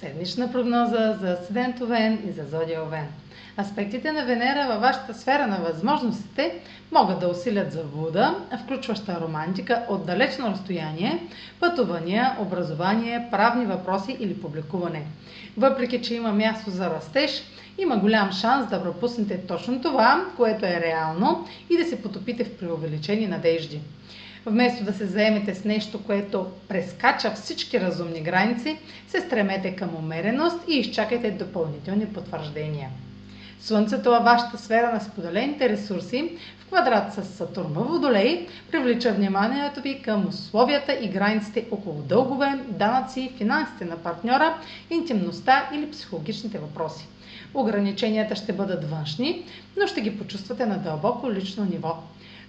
Седмична прогноза за Седент Овен и за Зодия Овен. Аспектите на Венера във вашата сфера на възможностите могат да усилят завуда, включваща романтика от далечно разстояние, пътувания, образование, правни въпроси или публикуване. Въпреки, че има място за растеж, има голям шанс да пропуснете точно това, което е реално и да се потопите в преувеличени надежди. Вместо да се заемете с нещо, което прескача всички разумни граници, се стремете към умереност и изчакайте допълнителни потвърждения. Слънцето във вашата сфера на споделените ресурси в квадрат с Сатурн в Водолей привлича вниманието ви към условията и границите около дългове, данъци, финансите на партньора, интимността или психологичните въпроси. Ограниченията ще бъдат външни, но ще ги почувствате на дълбоко лично ниво.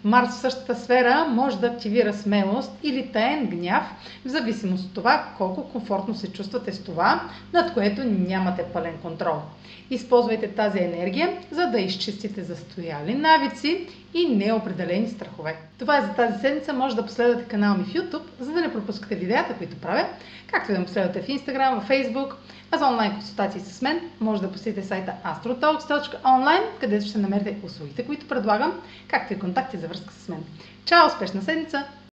Марс в същата сфера може да активира смелост или таен гняв, в зависимост от това колко комфортно се чувствате с това, над което нямате пълен контрол. Използвайте тази енергия, за да изчистите застояли навици и неопределени страхове. Това е за тази седмица. Може да последвате канала ми в YouTube, за да не пропускате видеята, които правя, както и да ме последвате в Instagram, в Facebook, а за онлайн консултации с мен може да посетите сайта astrotalks.online, където ще намерите услугите, които предлагам, както и контакти за връзка с мен. Чао! Успешна седмица!